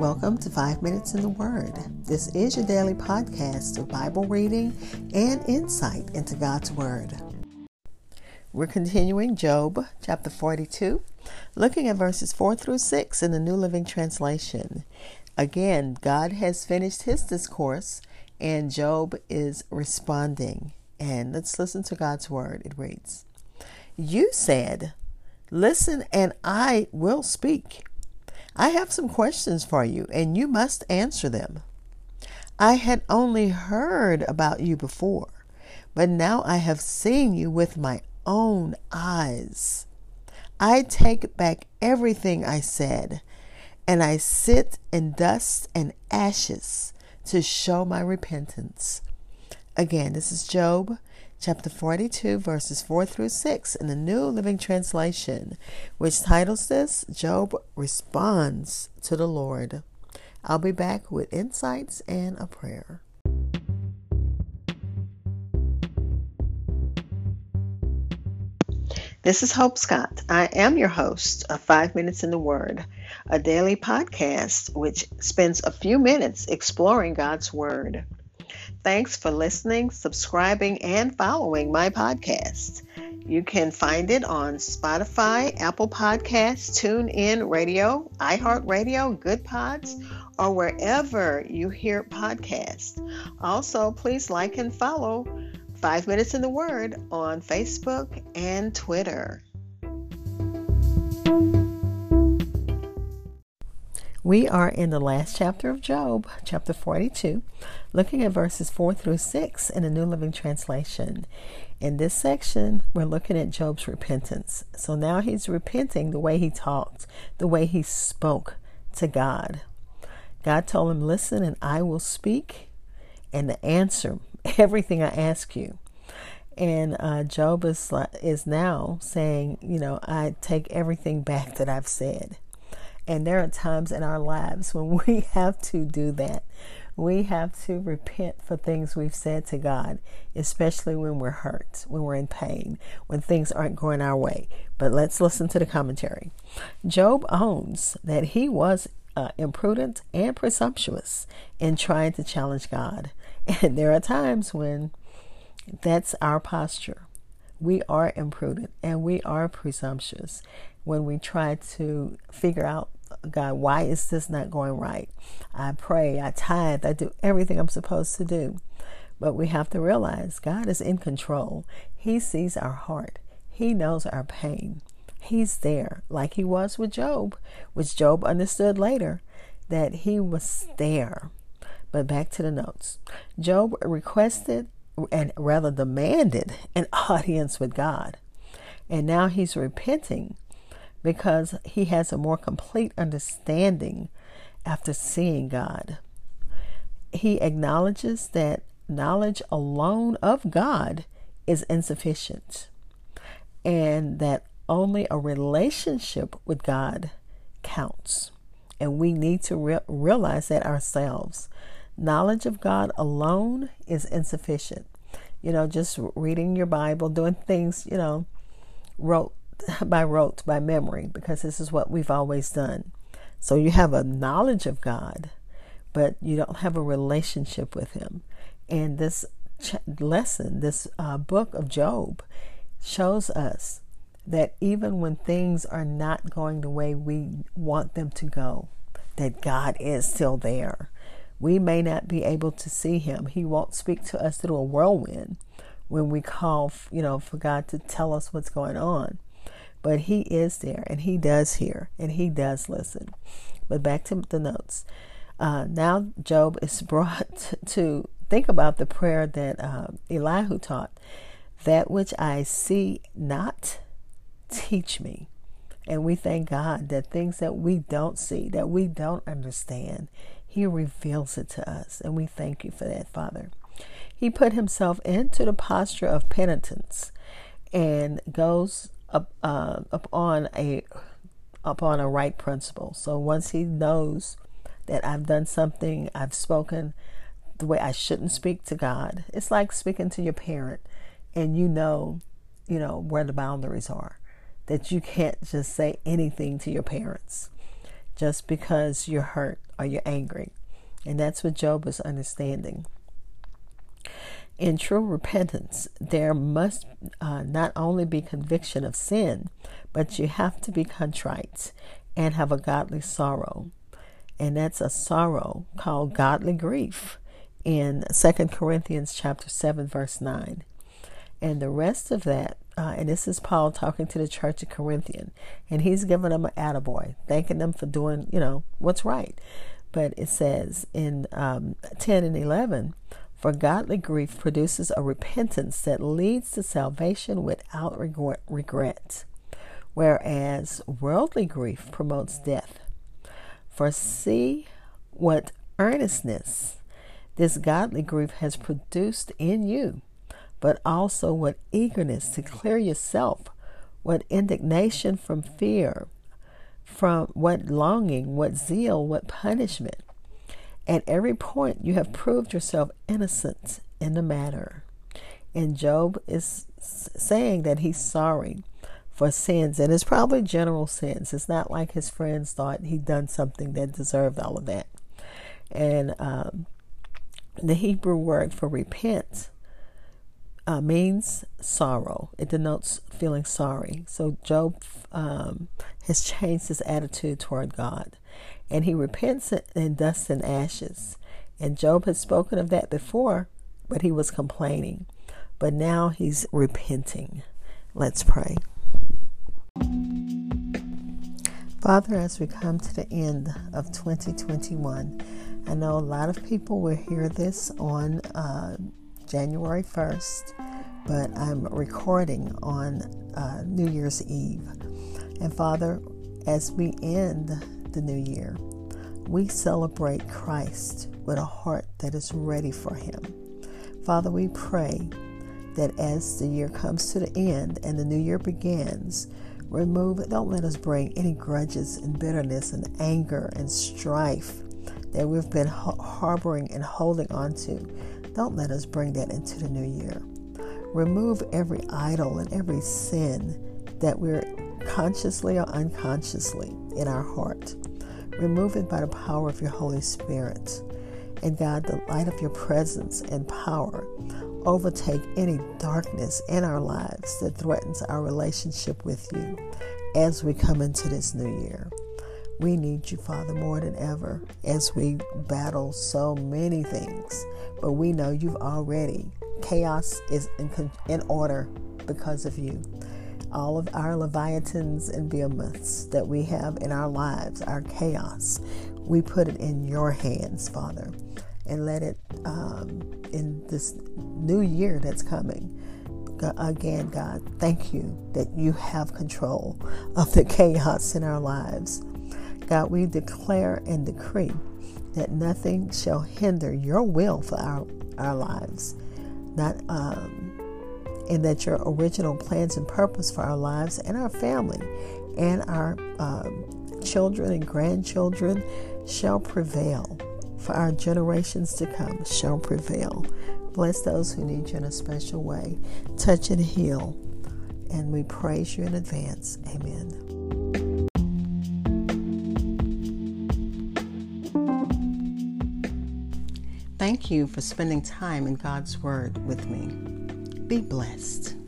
Welcome to Five Minutes in the Word. This is your daily podcast of Bible reading and insight into God's Word. We're continuing Job chapter 42, looking at verses 4 through 6 in the New Living Translation. Again, God has finished his discourse and Job is responding. And let's listen to God's Word. It reads You said, Listen, and I will speak. I have some questions for you, and you must answer them. I had only heard about you before, but now I have seen you with my own eyes. I take back everything I said, and I sit in dust and ashes to show my repentance. Again, this is Job chapter 42, verses 4 through 6 in the New Living Translation, which titles this Job Responds to the Lord. I'll be back with insights and a prayer. This is Hope Scott. I am your host of Five Minutes in the Word, a daily podcast which spends a few minutes exploring God's Word. Thanks for listening, subscribing, and following my podcast. You can find it on Spotify, Apple Podcasts, TuneIn Radio, iHeartRadio, Goodpods, or wherever you hear podcasts. Also, please like and follow Five Minutes in the Word on Facebook and Twitter. We are in the last chapter of Job, chapter 42, looking at verses 4 through 6 in the New Living Translation. In this section, we're looking at Job's repentance. So now he's repenting the way he talked, the way he spoke to God. God told him, Listen, and I will speak and answer everything I ask you. And uh, Job is, is now saying, You know, I take everything back that I've said. And there are times in our lives when we have to do that. We have to repent for things we've said to God, especially when we're hurt, when we're in pain, when things aren't going our way. But let's listen to the commentary. Job owns that he was uh, imprudent and presumptuous in trying to challenge God. And there are times when that's our posture. We are imprudent and we are presumptuous when we try to figure out God, why is this not going right? I pray, I tithe, I do everything I'm supposed to do. But we have to realize God is in control. He sees our heart, He knows our pain. He's there, like He was with Job, which Job understood later that He was there. But back to the notes. Job requested and rather demanded an audience with God. And now he's repenting because he has a more complete understanding after seeing God. He acknowledges that knowledge alone of God is insufficient and that only a relationship with God counts. And we need to re- realize that ourselves. Knowledge of God alone is insufficient. You know, just reading your Bible, doing things, you know, rote by rote, by memory, because this is what we've always done. So you have a knowledge of God, but you don't have a relationship with Him. And this ch- lesson, this uh, book of Job, shows us that even when things are not going the way we want them to go, that God is still there. We may not be able to see Him. He won't speak to us through a whirlwind when we call, you know, for God to tell us what's going on. But he is there and he does hear and he does listen. But back to the notes. Uh, now Job is brought to think about the prayer that uh, Elihu taught. That which I see not, teach me. And we thank God that things that we don't see, that we don't understand, He reveals it to us. And we thank you for that, Father. He put himself into the posture of penitence and goes up, uh, upon a upon a right principle. So once he knows that I've done something, I've spoken the way I shouldn't speak to God. It's like speaking to your parent and you know, you know where the boundaries are. That you can't just say anything to your parents. just because you're hurt or you're angry. And that's what Job was understanding. In true repentance, there must uh, not only be conviction of sin, but you have to be contrite and have a godly sorrow. And that's a sorrow called godly grief in Second Corinthians chapter 7 verse 9. And the rest of that, uh, and this is Paul talking to the church of Corinthian, and he's giving them an attaboy, thanking them for doing, you know, what's right. But it says in um, 10 and 11, for godly grief produces a repentance that leads to salvation without regret, whereas worldly grief promotes death. For see what earnestness this godly grief has produced in you, but also what eagerness to clear yourself, what indignation from fear, from what longing, what zeal, what punishment. At every point, you have proved yourself innocent in the matter. And Job is saying that he's sorry for sins, and it's probably general sins. It's not like his friends thought he'd done something that deserved all of that. And um, the Hebrew word for repent uh, means sorrow. It denotes feeling sorry. So Job um, has changed his attitude toward God, and he repents in dust and ashes. And Job had spoken of that before, but he was complaining. But now he's repenting. Let's pray. Father, as we come to the end of 2021, I know a lot of people will hear this on uh, January 1st, but I'm recording on uh, New Year's Eve. And Father, as we end the new year, we celebrate Christ with a heart that is ready for Him. Father, we pray that as the year comes to the end and the new year begins, remove. Don't let us bring any grudges and bitterness and anger and strife that we've been harboring and holding on to. Don't let us bring that into the new year. Remove every idol and every sin that we're consciously or unconsciously in our heart. Remove it by the power of your Holy Spirit. And God, the light of your presence and power overtake any darkness in our lives that threatens our relationship with you as we come into this new year. We need you, Father, more than ever as we battle so many things. But we know you've already, chaos is in, in order because of you. All of our leviathans and behemoths that we have in our lives, our chaos, we put it in your hands, Father. And let it, um, in this new year that's coming, again, God, thank you that you have control of the chaos in our lives. God, we declare and decree that nothing shall hinder your will for our, our lives. Not um, and that your original plans and purpose for our lives and our family and our um, children and grandchildren shall prevail. For our generations to come shall prevail. Bless those who need you in a special way. Touch and heal. And we praise you in advance. Amen. Thank you for spending time in God's Word with me. Be blessed.